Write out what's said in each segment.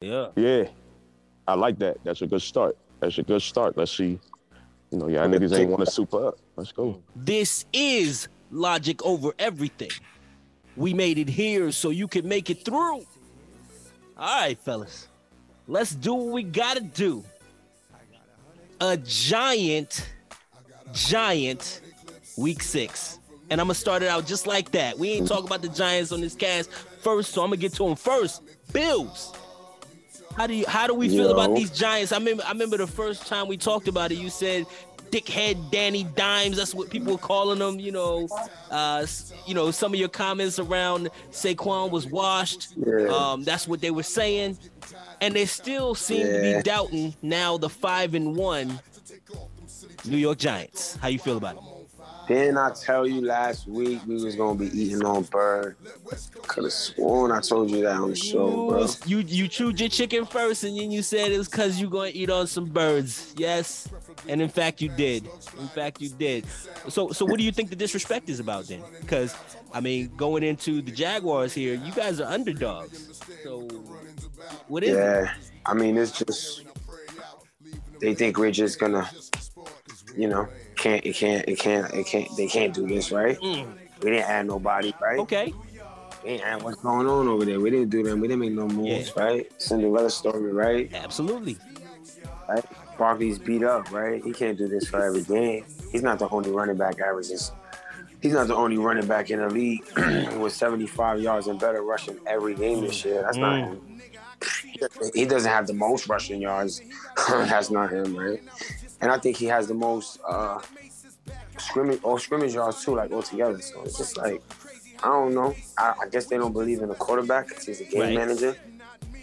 Yeah. Yeah, I like that. That's a good start. That's a good start. Let's see. You know, y'all niggas ain't want to super up. Let's go. This is logic over everything. We made it here so you can make it through. All right, fellas. Let's do what we gotta do. A giant, giant week six. And I'm gonna start it out just like that. We ain't talking about the Giants on this cast first, so I'm gonna get to them first. Bills. How do you how do we feel Yo. about these Giants? I remember I remember the first time we talked about it, you said dickhead Danny Dimes. That's what people were calling him. You know, uh, you know some of your comments around Saquon was washed. Yeah. Um, that's what they were saying, and they still seem to be doubting now the five and one New York Giants. How you feel about it? Didn't I tell you last week we was gonna be eating on bird? Could have sworn I told you that on the show, You, bro. you you chewed your chicken first, and then you said it was because you gonna eat on some birds. Yes, and in fact you did. In fact you did. So so what do you think the disrespect is about then? Because I mean, going into the Jaguars here, you guys are underdogs. So what is it? Yeah, I mean it's just they think we're just gonna, you know, can't it can't it can't it can't they can't do this right. Mm, We didn't add nobody, right? okay. We didn't add what's going on over there. We didn't do them. We didn't make no moves, right? Cinderella story, right? Absolutely. right? Barkley's beat up, right? He can't do this for every game. He's not the only running back averages. He's not the only running back in the league with 75 yards and better rushing every game this year. That's not him. He doesn't have the most rushing yards. That's not him, right? And I think he has the most uh, scrimmage or scrimmage yards too, like altogether. So it's just like I don't know. I, I guess they don't believe in a quarterback because he's a game Right. manager.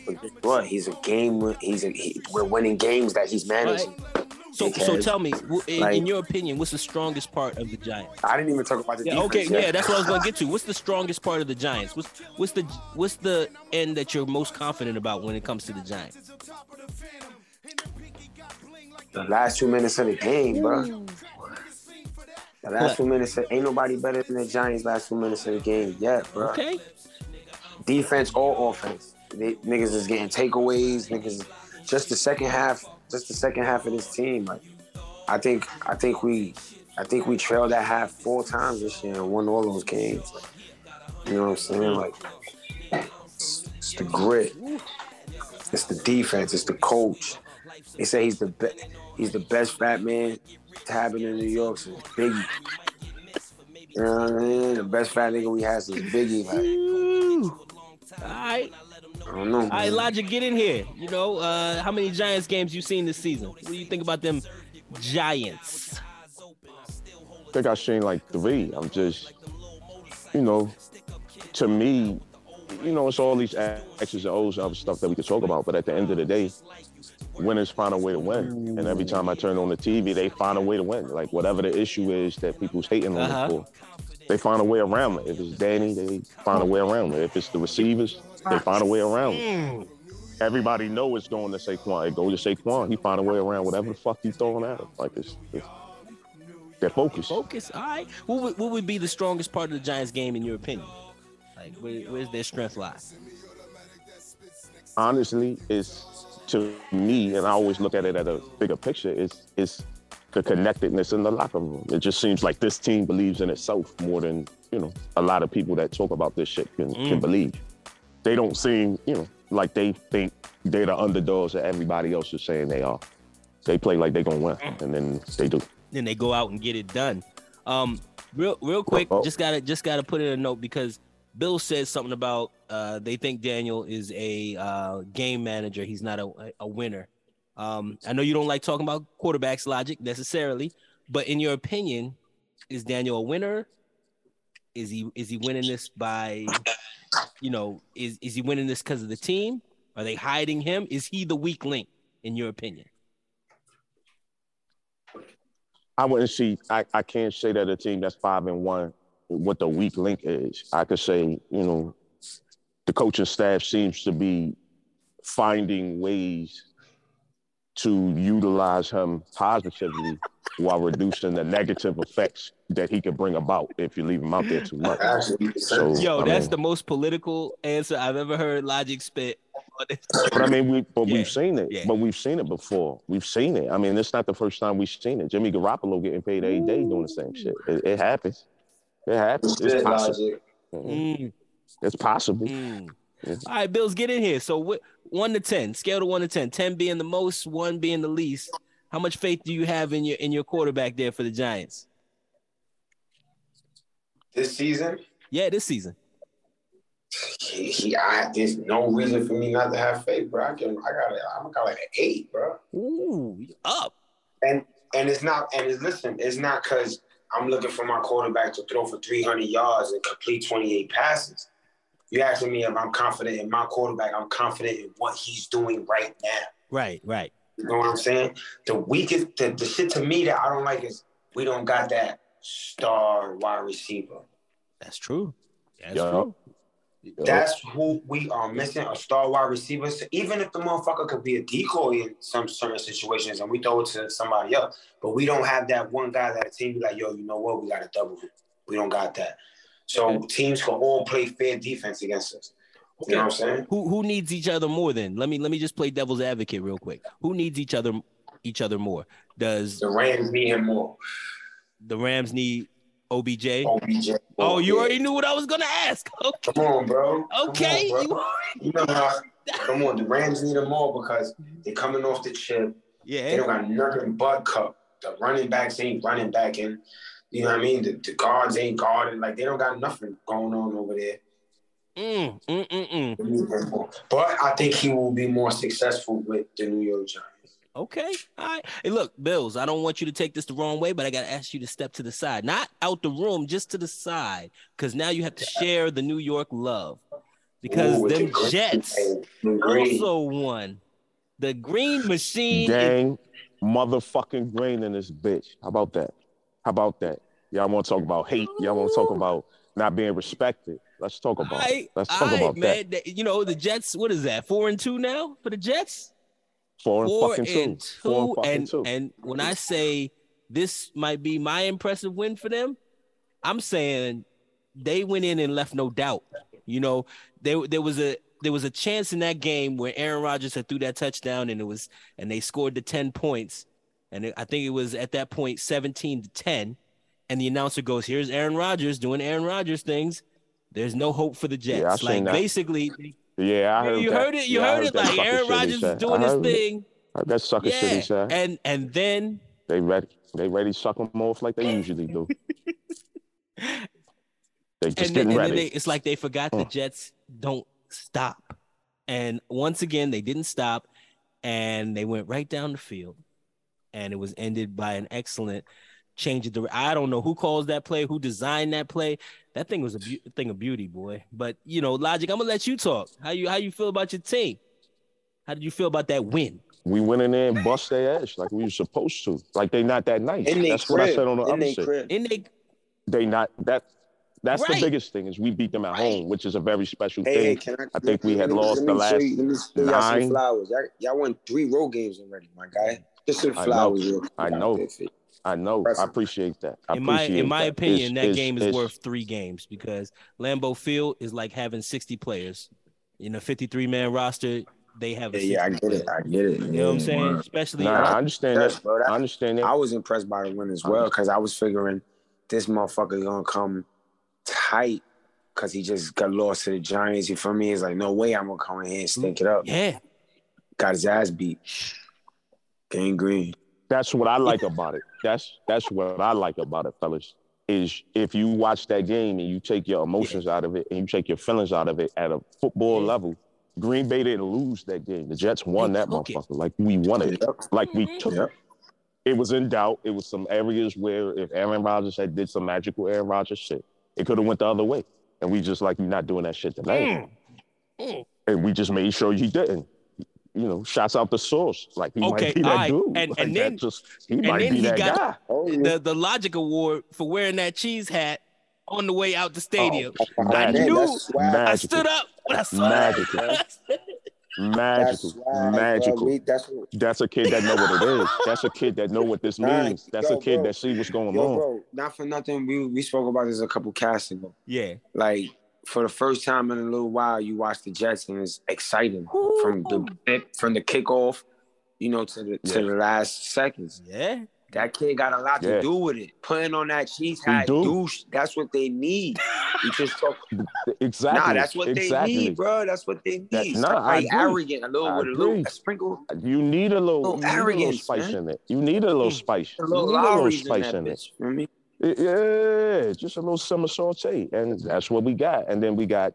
But what? He's a game. He's a. He, we're winning games that he's managing. So so tell me, in, Like- in your opinion, what's the strongest part of the Giants? I didn't even talk about the Yeah, defense. okay, yet. yeah, that's what I was gonna get to. What's the strongest part of the Giants? What's what's the what's the end that you're most confident about when it comes to the Giants? The last two minutes of the game, bro. The last two minutes, of, ain't nobody better than the Giants. Last two minutes of the game yet, bro. Okay. Defense or offense, they, niggas is getting takeaways. Niggas, just the second half, just the second half of this team. Like, I think, I think we, I think we trailed that half four times this year and won all those games. You know what I'm saying? Like, it's, it's the grit. It's the defense. It's the coach. They say he's the best. He's the best fat man to happen in New York since Biggie. You know what I mean? The best fat nigga we had since Biggie. Like, All right, I don't know. all right. Logic, get in here. You know, uh, how many Giants games you seen this season? What do you think about them Giants? I think I've seen like three. I'm just, you know, to me, you know, it's all these X's and O's and other stuff that we could talk about. But at the end of the day, winners find a way to win. And every time I turn on the TV, they find a way to win. Like whatever the issue is that people's hating on Uh-huh. for, they find a way around it. If it's Danny, they find a way around it. If it's the receivers, they find a way around it. Everybody know it's going to Saquon. It goes to Saquon. He find a way around whatever the fuck he's throwing at him. Like it's, it's they're focused. Focus. All right. What would, what would be the strongest part of the Giants game in your opinion? Like, where, where's their strength lie? honestly is to me, and I always look at it at a bigger picture, is is the connectedness in the locker room. It just seems like this team believes in itself more than, you know, a lot of people that talk about this shit can, can Mm. believe. They don't seem, you know, like they think they're the underdogs that everybody else is saying they are. They play like they're gonna win, and then they do. then they go out and get it done. Um, real real quick, Uh-oh. just gotta just gotta put in a note because Bill says something about uh, they think Daniel is a uh, game manager. He's not a, a winner. Um, I know you don't like talking about quarterbacks logic necessarily, but in your opinion, is Daniel a winner? Is he is he winning this by, you know, is is he winning this because of the team? Are they hiding him? Is he the weak link in your opinion? I wouldn't see. I, I can't say that a team that's five and one, what the weak link is. I could say, you know, the coaching staff seems to be finding ways to utilize him positively while reducing the negative effects that he could bring about if you leave him out there too much. So Yo, I that's mean, the most political answer I've ever heard Logic spit But I mean, we but Yeah, we've seen it. yeah. But we've seen it before. We've seen it. I mean, it's not the first time we've seen it. Jimmy Garoppolo getting paid every day doing the same shit. It, it happens. It happens. It's Shit, possible. Mhm. Mm, It's possible. mm. Yeah. All right, Bills, get in here. So, what, one to ten, scale to one to 10, 10 being the most, one being the least. How much faith do you have in your in your quarterback there for the Giants? This season, Yeah, this season. he, he, I, there's no reason for me not to have faith, bro. I can, I got, it. I'm got like an eight, bro. Ooh, up. And and it's not, and it's listen, it's not because I'm looking for my quarterback to throw for 300 yards and complete 28 passes. You asking me if I'm confident in my quarterback? I'm confident in what he's doing right now. Right, right. You know what I'm saying? The weakest, the, the shit to me that I don't like is we don't got that star wide receiver. That's true. That's Yeah. true. That's who we are missing a star wide receiver. So even if the motherfucker could be a decoy in some certain situations and we throw it to somebody else, but we don't have that one guy that a team be like, yo, you know what? We got to double him. We don't got that. So teams can all play fair defense against us. You know what I'm saying? Who who needs each other more then? Let me let me just play devil's advocate real quick. Who needs each other each other more? Does The Rams need him more. the Rams need OBJ? OBJ. Oh, you already knew what I was gonna ask. Okay. Come on, bro. Come Okay. on, you bro. You know how, come on, the Rams need him more because they're coming off the chip. Yeah. They don't got nothing but cup. The running backs ain't running back in. You know what I mean? The, the guards ain't guarding. Like they don't got nothing going on over there. Mm, mm, mm, mm. But I think he will be more successful with the New York Giants. Okay. All right. Hey, look, Bills, I don't want you to take this the wrong way, but I got to ask you to step to the side. Not out the room, just to the side. Because now you have to share the New York love. Because Ooh, them the Jets also won. The green machine. is- motherfucking green in this bitch. How about that? How about that? Y'all want to talk about hate? Y'all want to talk about not being respected? Let's talk about. Aight, it. Let's talk aight, about man. That- You know, the Jets, what is that? Four and two now for the Jets? Four and Four fucking two. and Four and fucking And, two. and when I say this might be my impressive win for them, I'm saying they went in and left no doubt. You know, there there was a there was a chance in that game where Aaron Rodgers had threw that touchdown and it was and they scored the 10 points. And it, I think it was at that point 17 to 10. And the announcer goes, Here's Aaron Rodgers doing Aaron Rodgers things. There's no hope for the Jets. Yeah, like basically, yeah, I heard you that. heard it. You Yeah, I heard it. Like Aaron Rodgers is doing his heard it. thing. Heard That sucker shit he Yeah, said. and and then They ready. They ready to suck them off like they usually do. They just and then, getting and ready. then they, it's like they forgot the. Jets don't stop. And once again, they didn't stop, and they went right down the field, and it was ended by an excellent change of the. I don't know who calls that play, who designed that play. That thing was a beau- thing of beauty, boy. But you know, logic. I'm gonna let you talk. How you how you feel about your team? How did you feel about that win? we went in there and bust their ass like we were supposed to. Like they not that nice. In they That's what I said on the In other they shit. crib. And they They not that. That's Right. the biggest thing is we beat them at Right. home, which is a very special Hey, hey, thing. can I? I think we had lost the last you- Let me show nine. flowers. Y'all, y'all won three road games already, my guy. Just some I know. flowers. real quick I know. There for you. I know. I appreciate that. I in my appreciate in my that. opinion, It's- that it's- game is it's- worth three games because Lambeau Field is like having 60 players. In a 53 man roster, they have a Yeah, yeah, I 60 get it. I get it. You know what I'm saying? Especially Nah, I understand that. bro. That- I understand that. I was impressed by the win as well because I was figuring this motherfucker gonna come tight because he just got lost to the Giants. You feel me? It's like no way I'm gonna come in here and stink it up. yeah, Got his ass beat. Gang green. That's what I like about it. That's that's what I like about it, fellas. Is if you watch that game and you take your emotions out of it and you take your feelings out of it at a football Yeah. level, Green Bay didn't lose that game. The Jets won They that took it. motherfucker. Like we won it. Like we took it. It was in doubt. It was some areas where if Aaron Rodgers had did some magical Aaron Rodgers shit, it could have went the other way. And we just like, you're not doing that shit tonight. Mm. Mm. And we just made sure you didn't. You know, shots out the source. Like he Okay, might be that alright. dude. And- Like, and that then- just he might then be he that got- guy. Oh, the the Logic Award for wearing that cheese hat on the way out the oh, stadium. Oh, oh I magical. knew- I stood up when I saw Magical. that. That's Magical, swag, bro. magical. We- that's what, That's a kid that know what it is. That's a kid that know what this means. That's Yo, a kid bro. that see what's going yo, on. bro. Not for nothing. We we spoke about this a couple casts ago. yeah, Like for the first time in a little while, you watch the Jets and it's exciting from the from the kickoff, you know, to the to the last seconds. Yeah. That kid got a lot Yeah. to do with it. Putting on that cheese He hat, do. douche. That's what they need. You just talk. Exactly. Nah, that's what exactly. they need, bro. That's what they need. That- Stop nah, I arrogant, a little I with a little a sprinkle, You need a little, Little you need a little spice man. in it. You need a little mm. spice. a You little need a little Lawry's in spice in it. bitch. You know what I mean? Yeah, just a little summer saute, and that's what we got. And then we got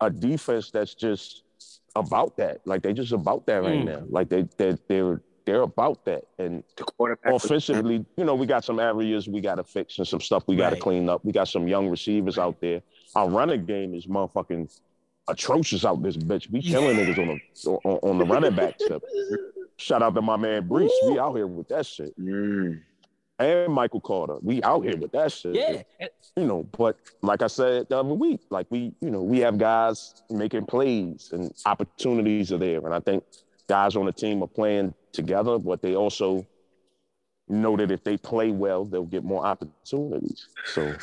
a defense that's just about that. Like they just about that right Mm. now. Like they they they're they're about that. And The quarterback. was- offensively, you know, we got some areas we got to fix and some stuff we got to Right. clean up. We got some young receivers out there. Our running game is motherfucking atrocious out this bitch. We killing niggas on the on, on the running back tip. Shout out to my man Breece. We out here with that shit. Mm. And Michael Carter. We out here with that shit. Yeah. You know, but like I said the other week, like we, you know, we have guys making plays and opportunities are there. And I think guys on the team are playing together, but they also know that if they play well, they'll get more opportunities. So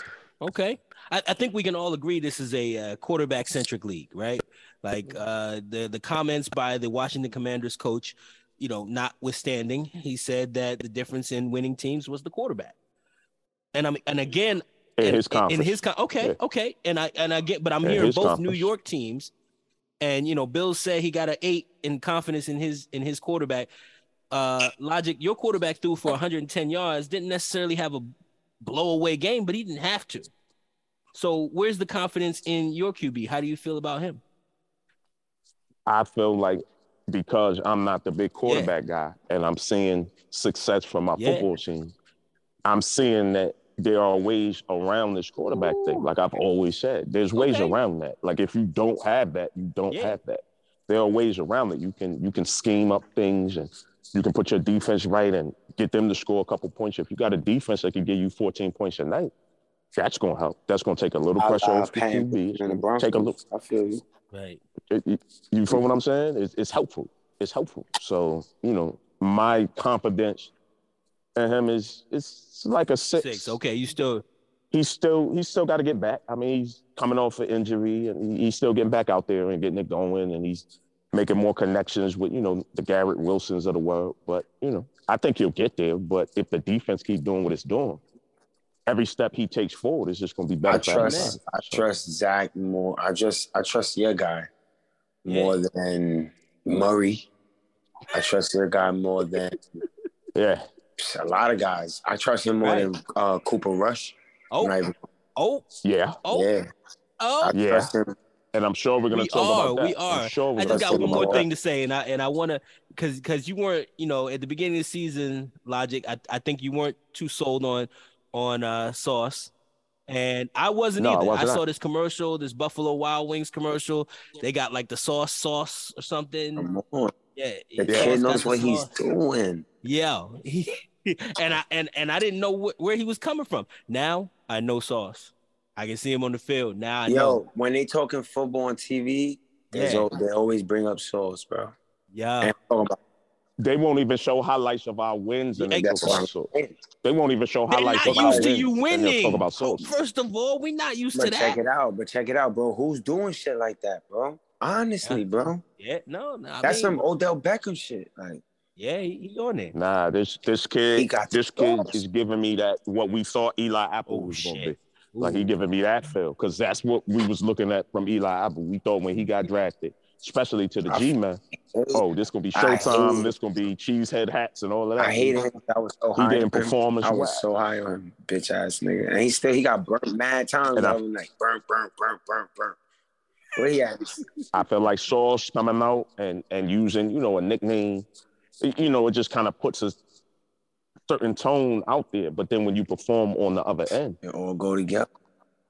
Okay. I, I think we can all agree this is a uh, quarterback centric league, right? Like uh, the the comments by the Washington Commanders coach, you know, notwithstanding, he said that the difference in winning teams was the quarterback. And I'm and again, in in- his conference. In his con- okay, Yeah. okay, and I and I get, but I'm In hearing both New. York teams, and you know, Bill said he got an eight in confidence in his in his quarterback. Uh, Logic, your quarterback threw for 110 yards, didn't necessarily have a blow away game, but he didn't have to. So where's the confidence in your QB? How do you feel about him? I feel like because I'm not the big quarterback guy and I'm seeing success from my Yeah. football team, I'm seeing that there are ways around this quarterback thing. Like I've always said, there's ways Okay. around that. Like if you don't have that, you don't Yeah. have that. There are ways around it. You can you can scheme up things and you can put your defense right and get them to score a couple points. If you got a defense that can give you 14 points a night, that's gonna help. That's gonna take a little I- pressure I off the QB. It's the Broncos. Take a look I feel you. Right. it, it- you feel what I'm saying? It's, it's helpful. It's helpful. So you know, my confidence in him is it's like a six. Six. Okay, you still He's still he's still got to get back. I mean, he's coming off an injury and he's still getting back out there and getting it going, and he's making more connections with you know the Garrett Wilsons of the world. But you know, I think he'll get there. But if the defense keep doing what it's doing, every step he takes forward is just going to be better. I for trust. I trust Zach more. I just. I trust your guy Yeah. more than Murray. I trust your guy more than Yeah, a lot of guys. I trust him more Right. than uh, Cooper Rush. oh Not even- oh yeah, oh yeah, oh. I Yeah. trust him. and I'm sure we're going We to talk are, about that. we are. I'm sure we're I gonna just got one about more that. thing to say, and I and I want to because because you weren't you know at the beginning of the season, Logic. I, I think you weren't too sold on on uh Sauce, and I wasn't No, I either. I, wasn't. saw this commercial, this Buffalo Wild Wings commercial. They got like the sauce sauce or something. Come on, Yeah, the kid knows what he's doing. Yeah, and I and and I didn't know wh- where he was coming from. Now I know Sauce. I can see him on the field. Now I Yo, know. when they talking football on TV, Yeah. they always bring up Sauce, bro. Yeah. And talking about They won't even show highlights of our wins and Yeah, they that's talk about I'm Sauce. saying. They won't even show They're highlights of our used to wins you and they'll winning. talk about Sauce. First of all, we're not used to But that. check it out. But check it out, bro. Who's doing shit like that, bro? Honestly, bro. Yeah, no, no. I That's mean, some Odell Beckham shit. Like, Yeah, he, he on there. Nah, this this He kid, got this kid is giving me that what we thought Eli Apple Oh, was gonna shit. be. Like he giving me that feel because that's what we was looking at from Eli Apple. We thought when he got drafted, especially to the I- G man, oh, this gonna be Showtime. This gonna be cheesehead hats and all of that. I hated him. I was so He high. didn't on him. perform I was so high on him, bitch ass nigga. And he still he got burnt mad times. And I- I was like, burnt, burnt, burnt, burnt, burnt. Where he at? I feel like Sauce coming out and and using you know a nickname, you know, it just kind of puts a certain tone out there. But then when you perform on the other end, They all go together.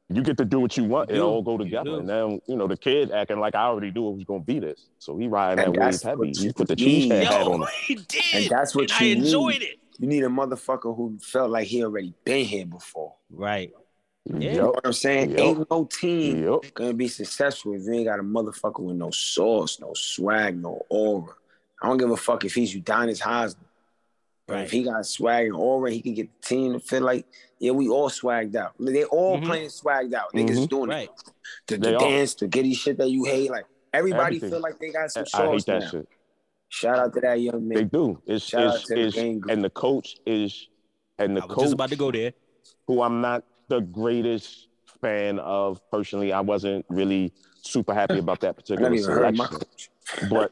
You get to do what you want. You It all go together. do. And then you know the kid acting like I already knew it was gonna be this, so he riding And that wave that's heavy. He you put the need. cheese hat on. him. he did. And that's what and you I enjoyed need. it. You need a motherfucker who felt like he already been here before. Right. Yeah. You know what I'm saying? Yep. Ain't no team Yep. gonna be successful if you ain't got a motherfucker with no sauce, no swag, no aura. I don't give a fuck if he's Udonis Haslem. But Right. if he got swag and aura, he can get the team to feel like, yeah, we all swagged out. They all Mhm. playing swagged out. Niggas is Mhm. doing Right. it. The, the are. dance, the giddy shit that you hate. Like everybody Everything. feel like they got I, some I hate that now. shit. Shout out to that young man. They do. It's, Shout out it's, to the it's game group. and the coach is and the I was coach just about to go there. who I'm not the greatest fan of personally. I wasn't really super happy about that particular never even my selection. coach. but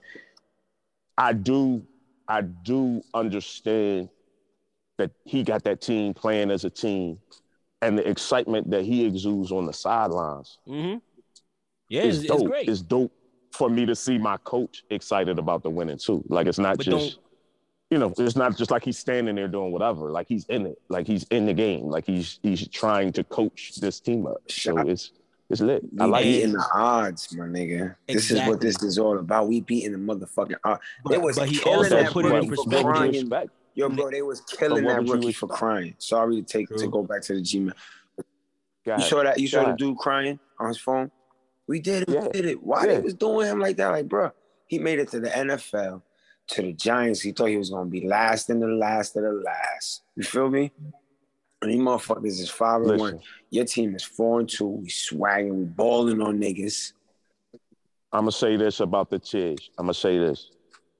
I do I do understand that he got that team playing as a team and the excitement that he exudes on the sidelines Mm-hmm. Yeah, is it's, dope. it's great. It's dope for me to see my coach excited about the winning too. Like it's not But just you know, it's not just like he's standing there doing whatever. Like he's in it. Like he's in the game. Like he's he's trying to coach this team up. So it's it's lit. We I like it. beating the odds, my nigga. This is what this is all about. We beating the motherfucking odds. But, They was but he killing also that put it in rookie for What would perspective. You crying. expect? Yo, bro, they was killing what that would you rookie for crying. Sorry to take to go back to the G man. You saw that? You saw Go the dude crying on his phone. We did it. Yeah. We did it. Why Yeah. they was doing him like that? Like, bro, he made it to the NFL, to the Giants. He thought he was gonna be last in the last of the last. You feel me? And these motherfuckers is five and one. Your team is four and two. We swagging, we balling on niggas. I'm gonna say this about the Chiz. I'm gonna say this,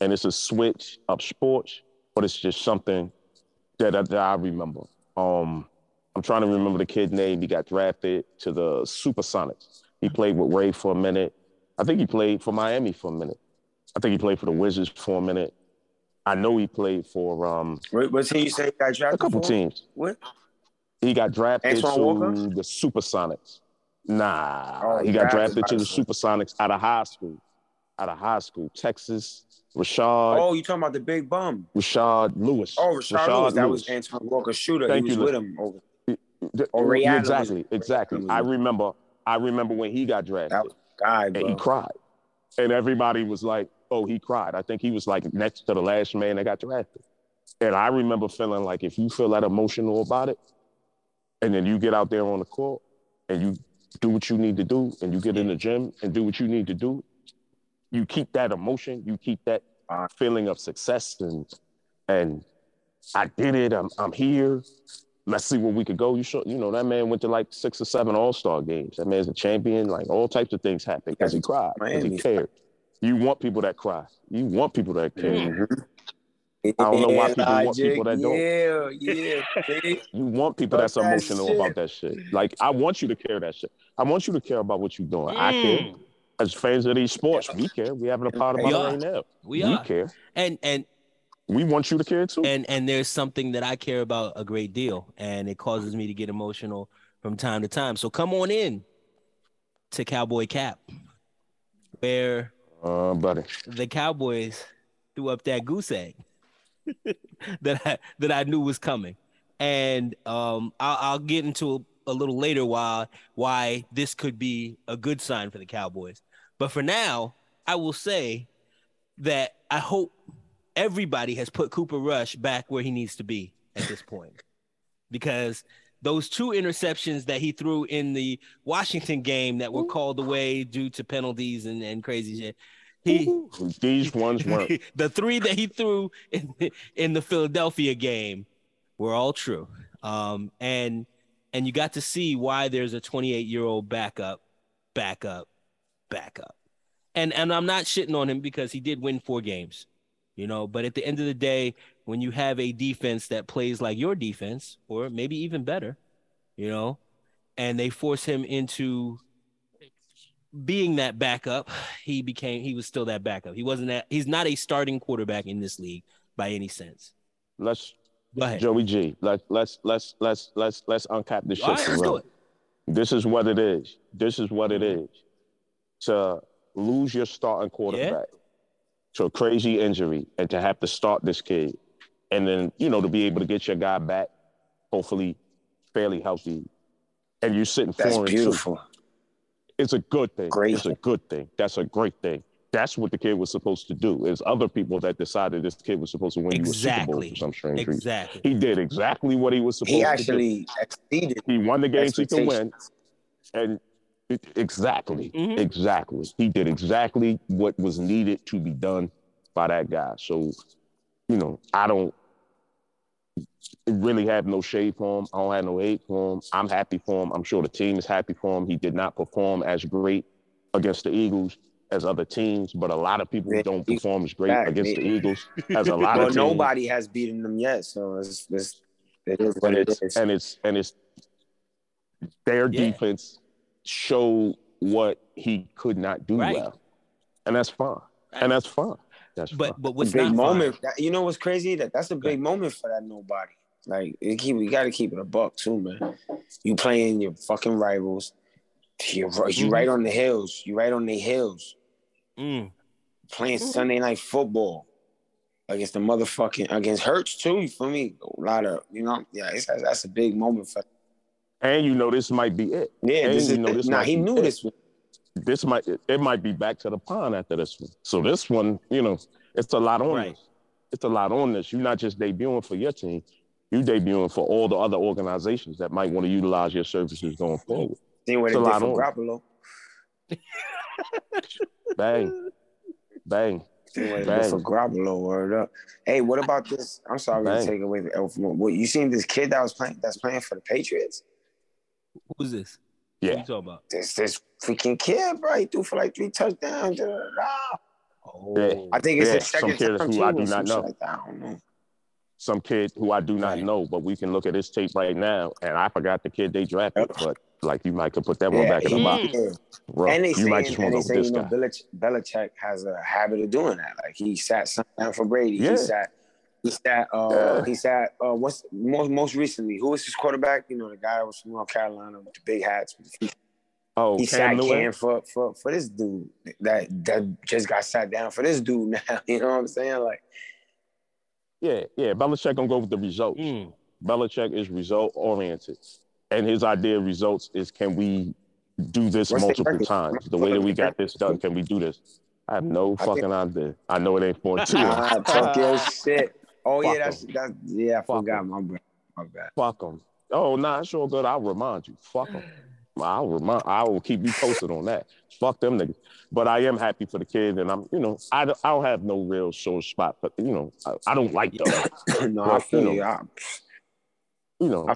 and it's a switch of sports, but it's just something that I, that I remember. Um, I'm trying to remember the kid name. He got drafted to the Supersonics. He played with Ray for a minute. I think he played for Miami for a minute. I think he played for the Wizards for a minute. I know he played for um, What, what team you say he got drafted? a couple for? teams. What? He got drafted Antoine to Walker? the Supersonics. Nah, Oh, he got drafted to the the- Supersonics out of high school. Out of high school, Texas. Rashard, Oh, you talking about the big bum? Rashard Lewis. Oh, Rashard, Lewis. That was Antoine Walker shooter. Thank he was you, with him. Over. D- Oh, Ray yeah, Allen was- exactly, exactly. I remember. I remember when he got drafted, was guy, and he cried, and everybody was like, "Oh, he cried." I think he was like next to the last man that got drafted, and I remember feeling like if you feel that emotional about it, and then you get out there on the court and you do what you need to do, and you get in the gym and do what you need to do, you keep that emotion, you keep that Uh, feeling of success, and and I did it. I'm I'm here. Let's see where we could go. You show, you know, that man went to like six or seven All Star games. That man's a champion. Like all types of things happen because he cried, because he cared. You want people that cry. You want people that care. Mhm. I don't know why people want people that don't. Yeah, yeah. You want people that's emotional shit. about that shit. Like I want you to care that shit. I want you to care about what you're doing. I care. As fans of these sports, we care. We having a part We about it right now. We are. care. And and We want you to care too. and and there's something that I care about a great deal, and it causes me to get emotional from time to time. So come on in to Cowboy Cap, where uh, buddy. the Cowboys threw up that goose egg that I that I knew was coming, and um, I'll, I'll get into a little later why why this could be a good sign for the Cowboys. But for now, I will say that I hope everybody has put Cooper Rush back where he needs to be at this point, because those two interceptions that he threw in the Washington game that were called away due to penalties and, and crazy shit. He These ones weren't. the three that he threw in in the Philadelphia game were all true. Um, and and you got to see why there's a 28 year old backup, backup, backup. And and I'm not shitting on him because he did win four games, you know. But at the end of the day, when you have a defense that plays like your defense, or maybe even better, you know, and they force him into being that backup, he became he was still that backup. He wasn't that he's not a starting quarterback in this league by any sense. Let's Go ahead. Joey G. Let let's let's let's let's let's uncap this shit. All right, for let's real. do it. This is what it is. This is what it mm-hmm. is. To lose your starting quarterback to a crazy injury and to have to start this kid, and then you know to be able to get your guy back, hopefully fairly healthy, and you're sitting That's four and two. beautiful. It's a good thing. Great. It's a good thing. That's a great thing. That's what the kid was supposed to do. It's other people that decided this kid was supposed to win you a Super Bowl Exactly. for some strange reason. He did exactly what he was supposed He to do. He actually exceeded He won the games he could win, and it- exactly, Mhm. exactly. He did exactly what was needed to be done by that guy. So, you know, I don't, really have no shade for him. I don't have no hate for him. I'm happy for him. I'm sure the team is happy for him. He did not perform as great against the Eagles as other teams, but a lot of people Yeah, don't perform as great Fact, against the. Eagles as a lot Well, of teams. nobody has beaten them yet, so it's, it's it is what and it it's is. and it's and it's their Yeah. defense showed what he could not do Right. well, and that's fine, and that's fine. That's But fine. but what's big moment. That- you know what's crazy? That that's a big moment for that nobody. Like it keep, you got to keep it a buck too, man. You playing your fucking rivals. You're, right- you Mhm. right on the hills. You right on the hills. Mm. Playing Mhm. Sunday night football against the motherfucking against Hurts too. You feel me? A lot of you know. Yeah, it's, that's a big moment for. and you know this might be it. Yeah, And this you is know this nah. He knew it. this. Was, This might it might be back to the pond after this one. So this one, you know, it's a lot on Right. this. It's a lot on this. You're not just debuting for your team. You debuting for all the other organizations that might want to utilize your services going forward. seeing what It's it a did lot on. Garoppolo. Bang, bang. Seeing what it did Bang. for Garoppolo. Word up. Hey, what about this? I'm sorry to take away. From, what you seen this kid that was playing? That's playing for the Patriots. Who's this? What Yeah. you talking about? this this freaking kid, bro. He threw for like three touchdowns. da, da, da. Oh, Yeah. I think it's Yeah, his some second kid who I do not know. Like. I don't know. Some kid who I do not Right. know, but we can look at his tape right now, and I forgot the kid they drafted. Yep. But like you might could put that one Yeah, back in the box. yeah. Bro, And they you saying, might just and want they to go with this you know, guy. Belich- Belichick has a habit of doing that. Like he sat some down for Brady. Yeah. He sat. He sat. Uh, Yeah. He sat. Uh, what's most most recently? Who was his quarterback? You know, the guy that was from North Carolina with the big hats. Oh, he Cam sat Newton? Cam for, for for this dude that that just got sat down for this dude now. You know what I'm saying? Like, Yeah, yeah. Belichick gonna go with the results. Mm. Belichick is result oriented, and his idea of results is can we do this What's multiple record? times? The way that we got this done, can we do this? I have no I think- fucking idea. I know it ain't for two. ah, talk your shit. Oh Fuck yeah, that's 'em. that's yeah. I Fuck forgot 'em. my bad. My bad. Fuck them. Oh, nah, it's all good. I'll remind you. Fuck them. I'll remind. I will keep you posted on that. Fuck them niggas. But I am happy for the kid, and I'm, you know, I don't, I don't have no real sore spot, but you know, I, I don't like them. no, Well, I feel you know, you. Know, I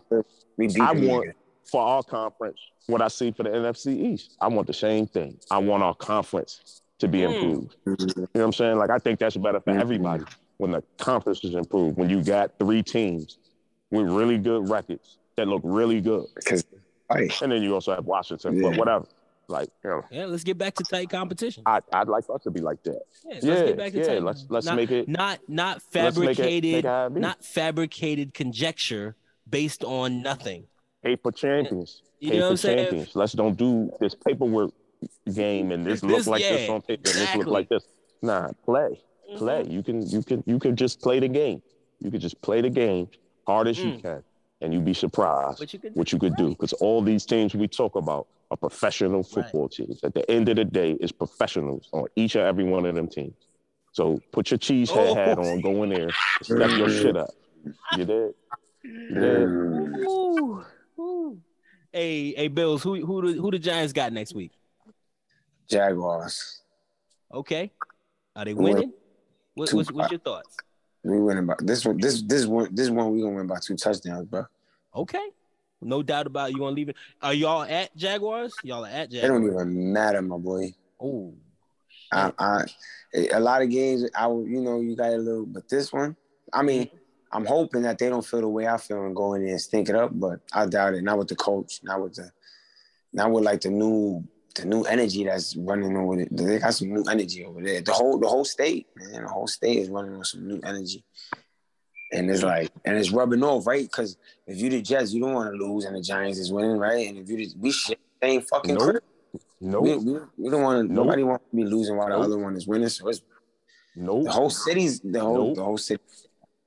we I want for our conference what I see for the NFC East. I want the same thing. I want our conference to be Mm. improved. You know what I'm saying? Like I think that's better for Mhm. everybody when the conference is improved. When you got three teams with really good records that look really good, Because right. and then you also have Washington, Yeah. but whatever. Like you know, Yeah, let's get back to tight competition. I I'd like us to be like that. Yeah, let's Yeah, get back to yeah. tight. Let's let's not, make it. not not let's make it, fabricated, make it it not fabricated conjecture based on nothing. for champions. You hate know what I'm saying? champions. Let's don't do this paperwork game and this, This- look like this on paper and this look like this. Nah, play. play. Mm-hmm. You can you can you can just play the game. You can just play the game hard as you Mm. can, and you'd be surprised What you could what you could do. Because all these teams we talk about are professional football teams. At the end of the day, it's professionals on each and every one of them teams. So put your cheese head Oh. hat on, go in there, step your shit up. You did? You? Ooh, ooh. Hey, hey, Bills. Who who the, who the Giants got next week? Jaguars. Okay, are they winning? What, what's, what's your thoughts? We winning by this one. This this one this one we gonna win by two touchdowns, bro. Okay, no doubt about it. you. Want to leave it? Are y'all at Jaguars? Y'all are at Jaguars. It don't even matter, my boy. Oh, I, I a lot of games I will, you know, you got a little, but this one, I mean, I'm hoping that they don't feel the way I feel and go in there and stink it up, but I doubt it. Not with the coach, not with the, not with like the new, the new energy that's running over there. They got some new energy over there. The whole, the whole state, man, the whole state is running on some new energy, and it's like, and it's rubbing off, right? Because if you the Jets, you don't want to lose, and the Giants is winning, right? And if you the, we shit, same fucking Nope. crib. Nope. We, we, we don't want to. Nope. Nobody wants to be losing while the Nope. other one is winning. So it's Nope. the whole city's the whole Nope. the whole city.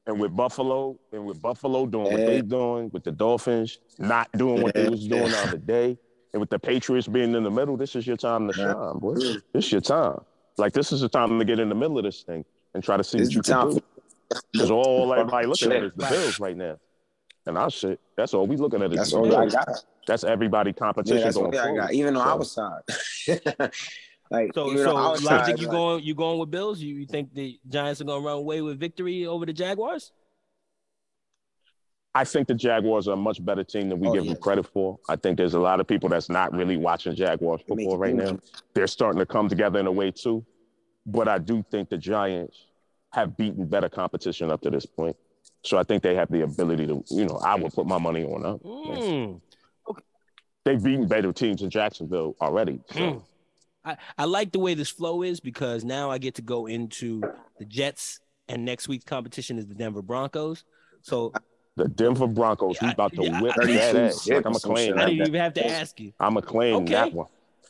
And with Buffalo, and with Buffalo doing what Yeah. they doing, with the Dolphins not doing what they was doing the other day, and with the Patriots being in the middle, this is your time to Yeah. shine, boy. This is your time. Like this is the time to get in the middle of this thing and try to see This what you is can do. Because all everybody looking at is the Bills right now. And our shit, that's all we looking at is That's all I got. That's everybody Yeah, competition that's all going I forward. got. Even on So- our side. like so even so on our you like, going you going with Bills? You, you think the Giants are gonna run away with victory over the Jaguars? I think the Jaguars are a much better team than we Oh, give yeah. them credit for. I think there's a lot of people that's not really watching Jaguars football right now. They're starting to come together in a way too. But I do think the Giants have beaten better competition up to this point. So I think they have the ability to, you know, I would put my money on them. Mm. They've beaten better teams in Jacksonville already. So Mm. I, I like the way this flow is because now I get to go into the Jets and next week's competition is the Denver Broncos. So the Denver Broncos, Yeah, we about to yeah, whip I- that ass. Like I'm a claim some I didn't even have to ask you. I'm a claim Okay. that one.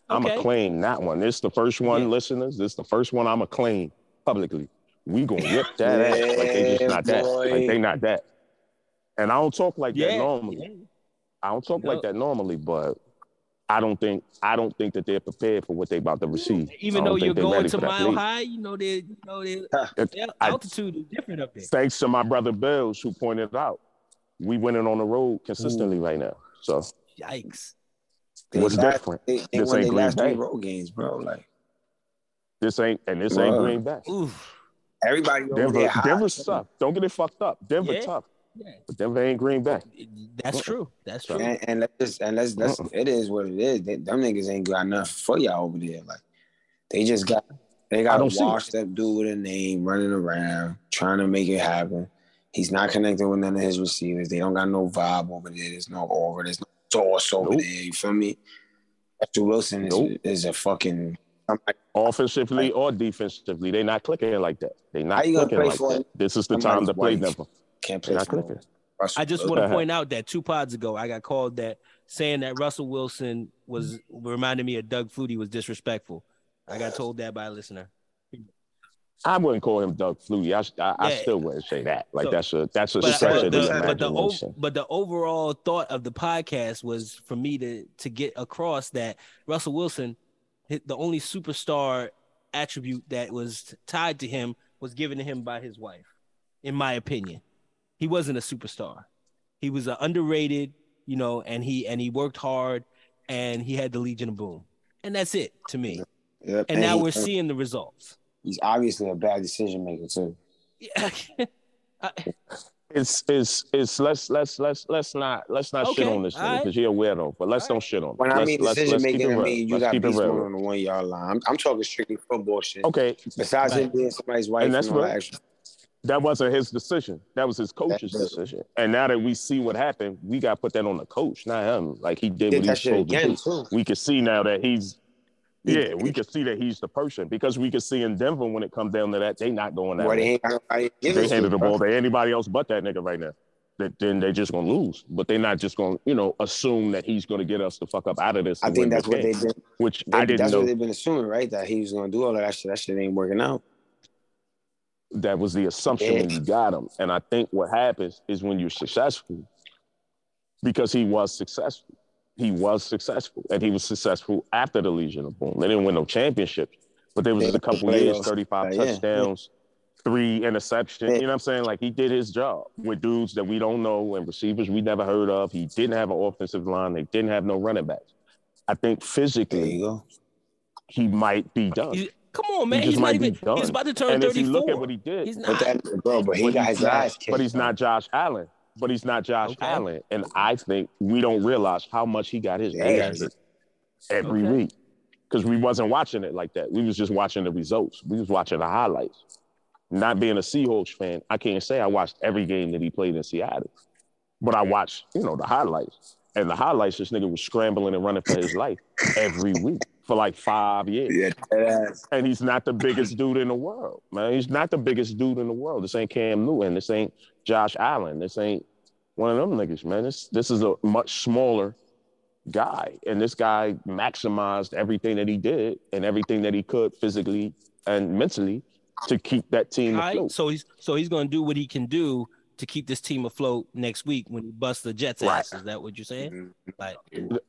I'm Okay. a claim that one. This the first one, Yeah. listeners. This the first one I'm a claim publicly. We gonna whip that ass like they just not that. Like they not that. And I don't talk like that normally. yeah. I don't talk No. like that normally, but I don't think I don't think that they're prepared for what they're about to receive. Even though don't you're going to mile high, you know, they, you know, they, It- their I- altitude is different up there. Thanks to my brother Bills who pointed out, we winning on the road consistently right now. So Yikes. They what's got- different? They, they This ain't Green last three Bay. road games, bro. Like This ain't and this ain't Word. Green Bay. Oof. everybody over Denver, there hot. Denver's tough. Don't get it fucked up. Denver Yeah. tough, Yeah. but Denver ain't Green Bay. That's true. That's true. And, and let's and let's let's Uh-uh. it is what it is. They, them niggas ain't got enough for y'all over there. Like they just got they got a don't washed up dude with a name running around trying to make it happen. He's not connecting with none of his receivers. They don't got no vibe over there. There's no aura. There's no sauce over Nope. there. You feel me? Russell Wilson is, Nope. is a fucking. somebody- Offensively or defensively, They're not clicking like that. They're not How you gonna clicking like for that. This is the time somebody's to play wife? Denver. Can't play for. Russell I just want to point out that two pods ago, I got called that saying that Russell Wilson was reminded me of Doug Flutie was disrespectful. I got told that by a listener. I wouldn't call him Doug Flutie. I, I, I still wouldn't say that. Like So- that's a that's a But, stretch but of the, the, but, the, imagination. but the overall thought of the podcast was for me to to get across that Russell Wilson, the only superstar attribute that was tied to him was given to him by his wife. In my opinion, he wasn't a superstar. He was an underrated, you know, and he and he worked hard, and he had the Legion of Boom, and that's it to me. Yep. And now he- we're seeing the results. he's obviously a bad decision maker too. Yeah. I- It's it's it's let's let's let's let's not let's not shit on this all nigga right. because you're a weirdo. But let's All don't right. shit on. him. When I Let's- mean let's- decision let's making, I mean you Let's got keep it beast real. mode on the one yard line. I'm, I'm talking strictly football shit. Okay, Besides him Right. being somebody's wife And that's and all real. that extra. That wasn't his decision. That was his coach's decision. And now that we see what happened, we got to put that on the coach, not him. Like he did, Did what shit supposed to do. too. We can see now that he's. Yeah, we can see that he's the person because we can see in Denver when it comes down to that, they not going that they way. ain't nobody They handed the ball to anybody else but that nigga right now. That then they just gonna lose, but they're not just gonna, you know, assume that he's gonna get us the fuck up out of this. I think that's what game, they've been. Which They, I didn't that's know. what they've been assuming, right? That he was gonna do all that shit. That shit ain't working out. That was the assumption when you got him. And I think what happens is when you're successful, because he was successful. He was successful. And he was successful after the Legion of Boom. They didn't win no championships, but there was They a couple played years, those- 35 yeah, touchdowns, three interceptions. You know what I'm saying? Like he did his job with dudes that we don't know and receivers we never heard of. He didn't have an offensive line. They didn't have no running backs. I think physically he might be done. He- come on, man. He He's just not might be even. done. He's about to turn and if you 34. look at what he did, He's But not. that, bro, but he but got he's his not- ass kicked. But he's not Josh Allen. But he's not Josh Okay. Allen. And I think we don't realize how much he got his ass got kicked every Okay. week. Because we wasn't watching it like that. We was just watching the results. We was watching the highlights. Not being a Seahawks fan, I can't say I watched every game that he played in Seattle. But I watched, you know, the highlights. And the highlights, this nigga was scrambling and running for his life every week for like five years. Yeah. And he's not the biggest dude in the world, man. He's not the biggest dude in the world. This ain't Cam Newton. This ain't Josh Allen. This ain't one of them niggas, man. This this is a much smaller guy. And this guy maximized everything that he did and everything that he could physically and mentally to keep that team All right, afloat. so he's so he's going to do what he can do to keep this team afloat next week when he busts the Jets' Right. ass. Is that what you're saying? Mm-hmm. Like,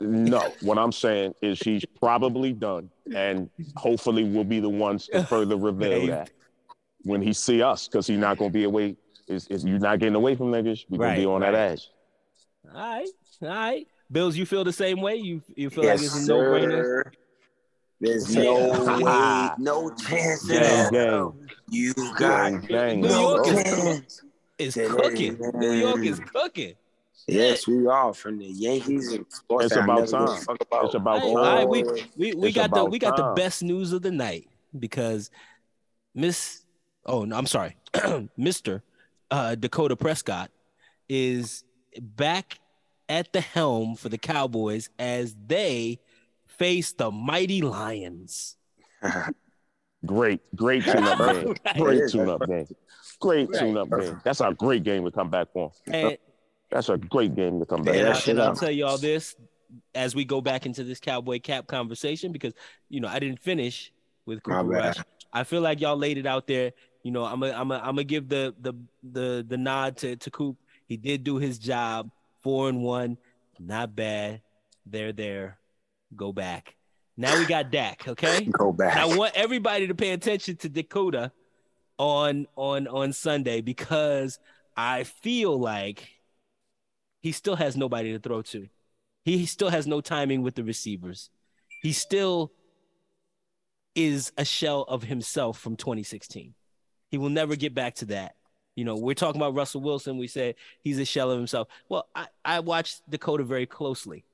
No, what I'm saying is he's probably done, and hopefully we'll be the ones to further reveal that when he see us, because he's not gonna be away. Is is you're not getting away from niggas? We're gonna be on right. that ass. all right, all right. Bills, you feel the same way? You you feel Yes, like it's a no brainer? There's no way, ah. no chance in Gang, hell. gang, You got gang. New no York chance. It's Yeah, cooking. yeah. New York is cooking. Yes, we are from the Yankees and sports. It's that about never give time. about. It's about time. all right, we we, we It's got the we got the best news of the night because Miss oh no, I'm sorry, Mr. Uh, Dakota Prescott is back at the helm for the Cowboys as they face the mighty Lions. Great, great tune-up game. Right. Great tune-up game. Great Right. tune-up game. That's a great game to come back on. And, That's a great game to come back. Yeah, and, on. I, shit and I'll tell you all this as we go back into this Cowboy Cap conversation because you know I didn't finish with Cooper. Rush. I feel like y'all laid it out there. You know, I'm a, I'm a, I'm gonna give the the the the nod to to Coop. He did do his job. Four and one, not bad. They're there. Go back. Now we got Dak. Okay. Go back. I want everybody to pay attention to Dakota on on on Sunday because I feel like he still has nobody to throw to. He still has no timing with the receivers. He still is a shell of himself from 2016. He will never get back to that. You know, we're talking about Russell Wilson. We said he's a shell of himself. Well, I, I watched Dakota very closely.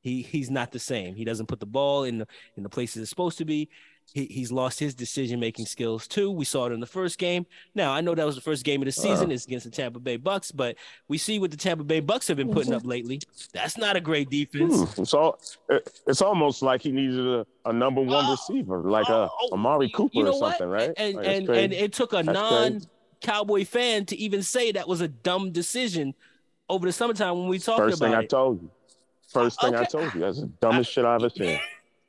He he's not the same. He doesn't put the ball in the in the places it's supposed to be. He, he's lost his decision making skills too. We saw it in the first game. Now I know that was the first game of the season. It's against the Tampa Bay Bucks, but we see what the Tampa Bay Bucks have been putting up lately. That's not a great defense. Hmm, It's all. it- It's almost like he needed a, a number one Oh, receiver, like oh, a Amari Cooper you know or something, what? right? And Like, and and it took a That's non crazy. Cowboy fan to even say that was a dumb decision over the summertime when we talked First thing I told you. First thing I Okay. told you. That's the dumbest shit I've ever seen.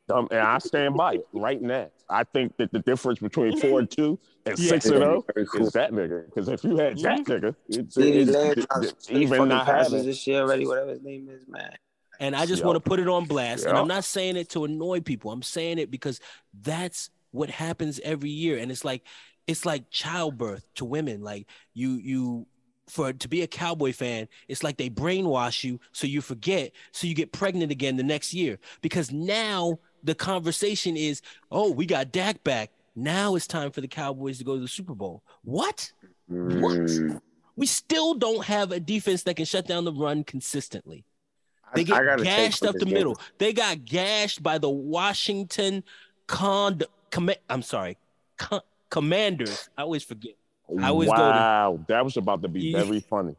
Dumb, and I stand by it right now. I think that the difference between four and two and Yeah. six and zero oh cool. is that nigga. Because if you had that nigga, it's, CeeDee it's, Lamb it's- dropped three even not passes having. this year already, whatever his name is, man. And I just Yep. want to put it on blast. And I'm not saying it to annoy people. I'm saying it because that's what happens every year. And it's like it's like childbirth to women. Like you you for to be a cowboy fan, it's like they brainwash you so you forget, so you get pregnant again the next year. Because now the conversation is, oh, we got Dak back. Now it's time for the Cowboys to go to the Super Bowl. What? What? Mm. We still don't have a defense that can shut down the run consistently. They get gashed up the game. middle. They got gashed by the Washington Cond com- I'm sorry, Con- Commanders. I always forget. I always go to- wow, that was about to be very funny.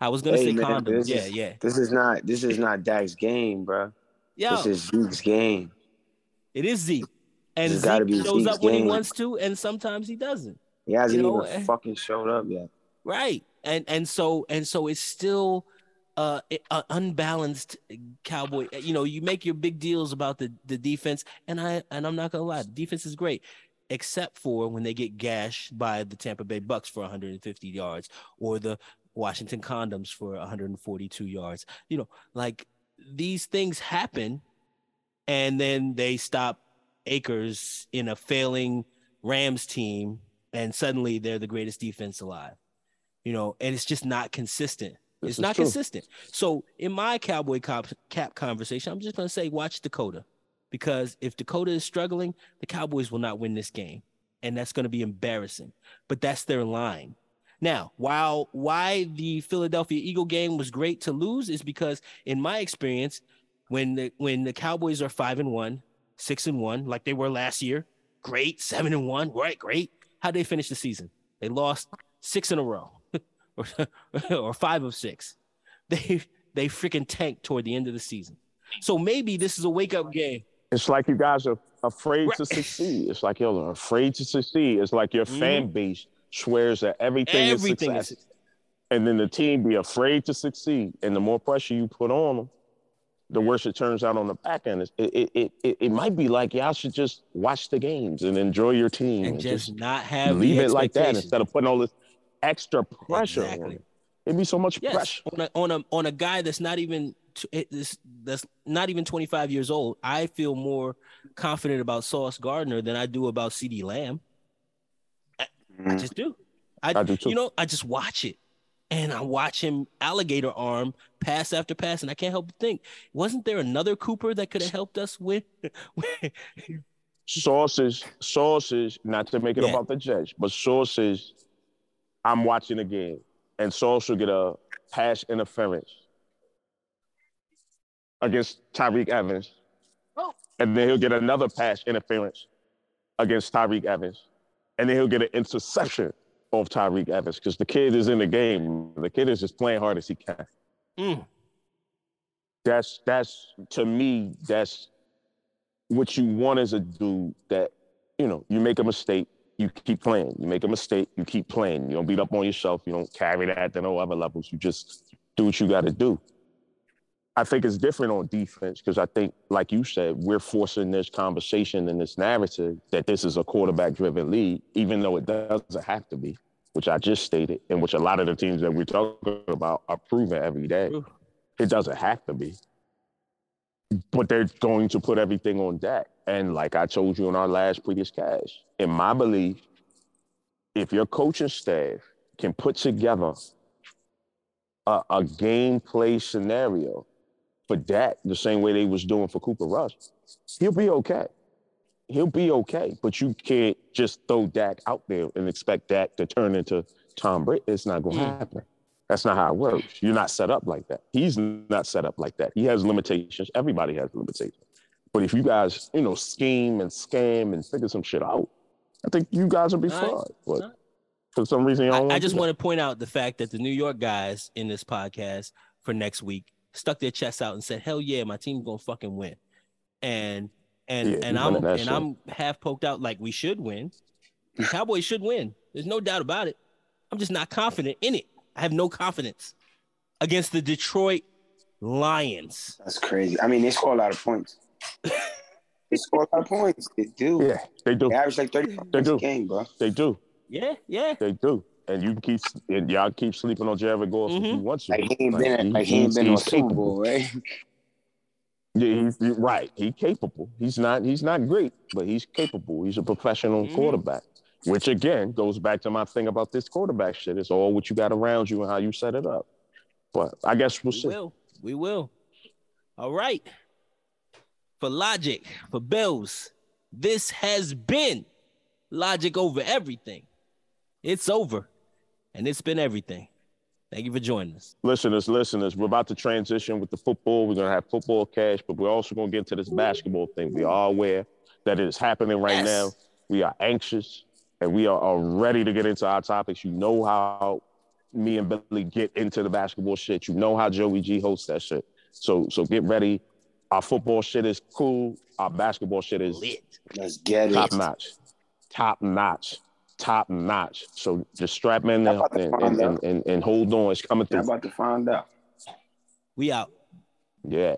I was gonna Hey, say man, condoms. Yeah, is- yeah, This is not this is not Dak's game, bro. yeah. This is Zeke's game. It is Zeke, and Zeke shows Zeke's up when he wants to, and sometimes he doesn't. He hasn't You know, even fucking showed up yet. Right. And and so and so it's still uh an unbalanced cowboy. You know, you make your big deals about the the defense, and I and I'm not gonna lie, the defense is great, except for when they get gashed by the Tampa Bay Bucks for 150 yards or the Washington Condoms for 142 yards. You know, like these things happen, and then they stop Akers in a failing Rams team, and suddenly they're the greatest defense alive. You know, and it's just not consistent. This it's not true. consistent. So in my cowboy cop, cap conversation, I'm just gonna say watch Dakota, because if Dakota is struggling, the Cowboys will not win this game, and that's gonna be embarrassing. But that's their line. Now, while why the Philadelphia Eagle game was great to lose is because in my experience, when the when the Cowboys are five and one, six and one, like they were last year, great, seven and one, right, great. How'd they finish the season? They lost six in a row, or, or five of six. They they freaking tanked toward the end of the season. So maybe this is a wake up game. It's like you guys are afraid to succeed. It's like y'all are afraid to succeed. It's like your fan base swears that everything, Mm-hmm. Everything is is success. and then the team be afraid to succeed. And the more pressure you put on them, the worse it turns out on the back end. It, it, it, it, it might be like y'all should just watch the games and enjoy your team and just not have leave it like that instead of putting all this extra pressure on Exactly. it. It'd be so much Yes, pressure. on a on a on a guy that's not even this that's not even 25 years old. I feel more confident about Sauce Gardner than I do about CeeDee Lamb. I Mm. just do. I, I do too. You know, I just watch it, and I watch him alligator arm pass after pass, and I can't help but think, wasn't there another Cooper that could have helped us win? sources, sources, not to make it Yeah. about the judge, but sources, I'm watching the game, and Sauce will get a pass interference against Tyreek Evans. Oh. And then he'll get another pass interference against Tyreek Evans. And then he'll get an interception of Tyreek Evans because the kid is in the game. The kid is just playing hard as he can. Mm. That's that's to me, that's what you want as a dude that, you know, you make a mistake, you keep playing. You make a mistake, you keep playing. You don't beat up on yourself. You don't carry that to no other levels. You just do what you got to do. I think it's different on defense because I think, like you said, we're forcing this conversation and this narrative that this is a quarterback driven league, even though it doesn't have to be, which I just stated, and which a lot of the teams that we're talking about are proving every day. It doesn't have to be. But they're going to put everything on deck. And like I told you in our last previous cast, in my belief, if your coaching staff can put together a, a game play scenario for Dak the same way they was doing for Cooper Rush, he'll be okay. He'll be okay. But you can't just throw Dak out there and expect Dak to turn into Tom Brady. It's not going to Mm. happen. That's not how it works. You're not set up like that. He's not set up like that. He has limitations. Everybody has limitations. But if you guys, you know, scheme and scam and figure some shit out, I think you guys will be right. fine. But for some reason, I, I just want to point out the fact that the New York guys in this podcast for next week stuck their chests out and said, "Hell yeah, my team's gonna fucking win," and and Yeah, and I'm and shit. I'm half poked out like we should win. The Cowboys should win. There's no doubt about it. I'm just not confident in it. I have no confidence against the Detroit Lions. That's crazy. I mean, they score a lot of points. they score a lot of points. They do. Yeah, they do. They average like 30 They points do. a game, bro. They do. Yeah, yeah. They do. And you keep and y'all keep sleeping on Jared Goff if you Mhm. want to. Like he ain't been, he- like he ain't he's- been to a he's Super. Bowl, right? Yeah, he's he- right. He's capable. He's not. He's not great, but he's capable. He's a professional Mhm. quarterback. Which again goes back to my thing about this quarterback shit. It's all what you got around you and how you set it up. But I guess we'll We see. will. We will. All right. For Logic, for Bills, this has been Logic over everything. It's over. And it's been everything. Thank you for joining us. Listeners, listeners, we're about to transition with the football. We're gonna have football cash, but we're also gonna get into this basketball thing. We are aware that it is happening right Yes. now. We are anxious and we are, are ready to get into our topics. You know how me and Billy get into the basketball shit. You know how Joey G hosts that shit. So so get ready. Our football shit is cool. Our basketball shit is Lit. Let's get it. top notch. Top notch. Top notch. So just strap in I'm and, and, and, and, and hold on. It's coming through. I'm through. about to find out. We out. Yeah.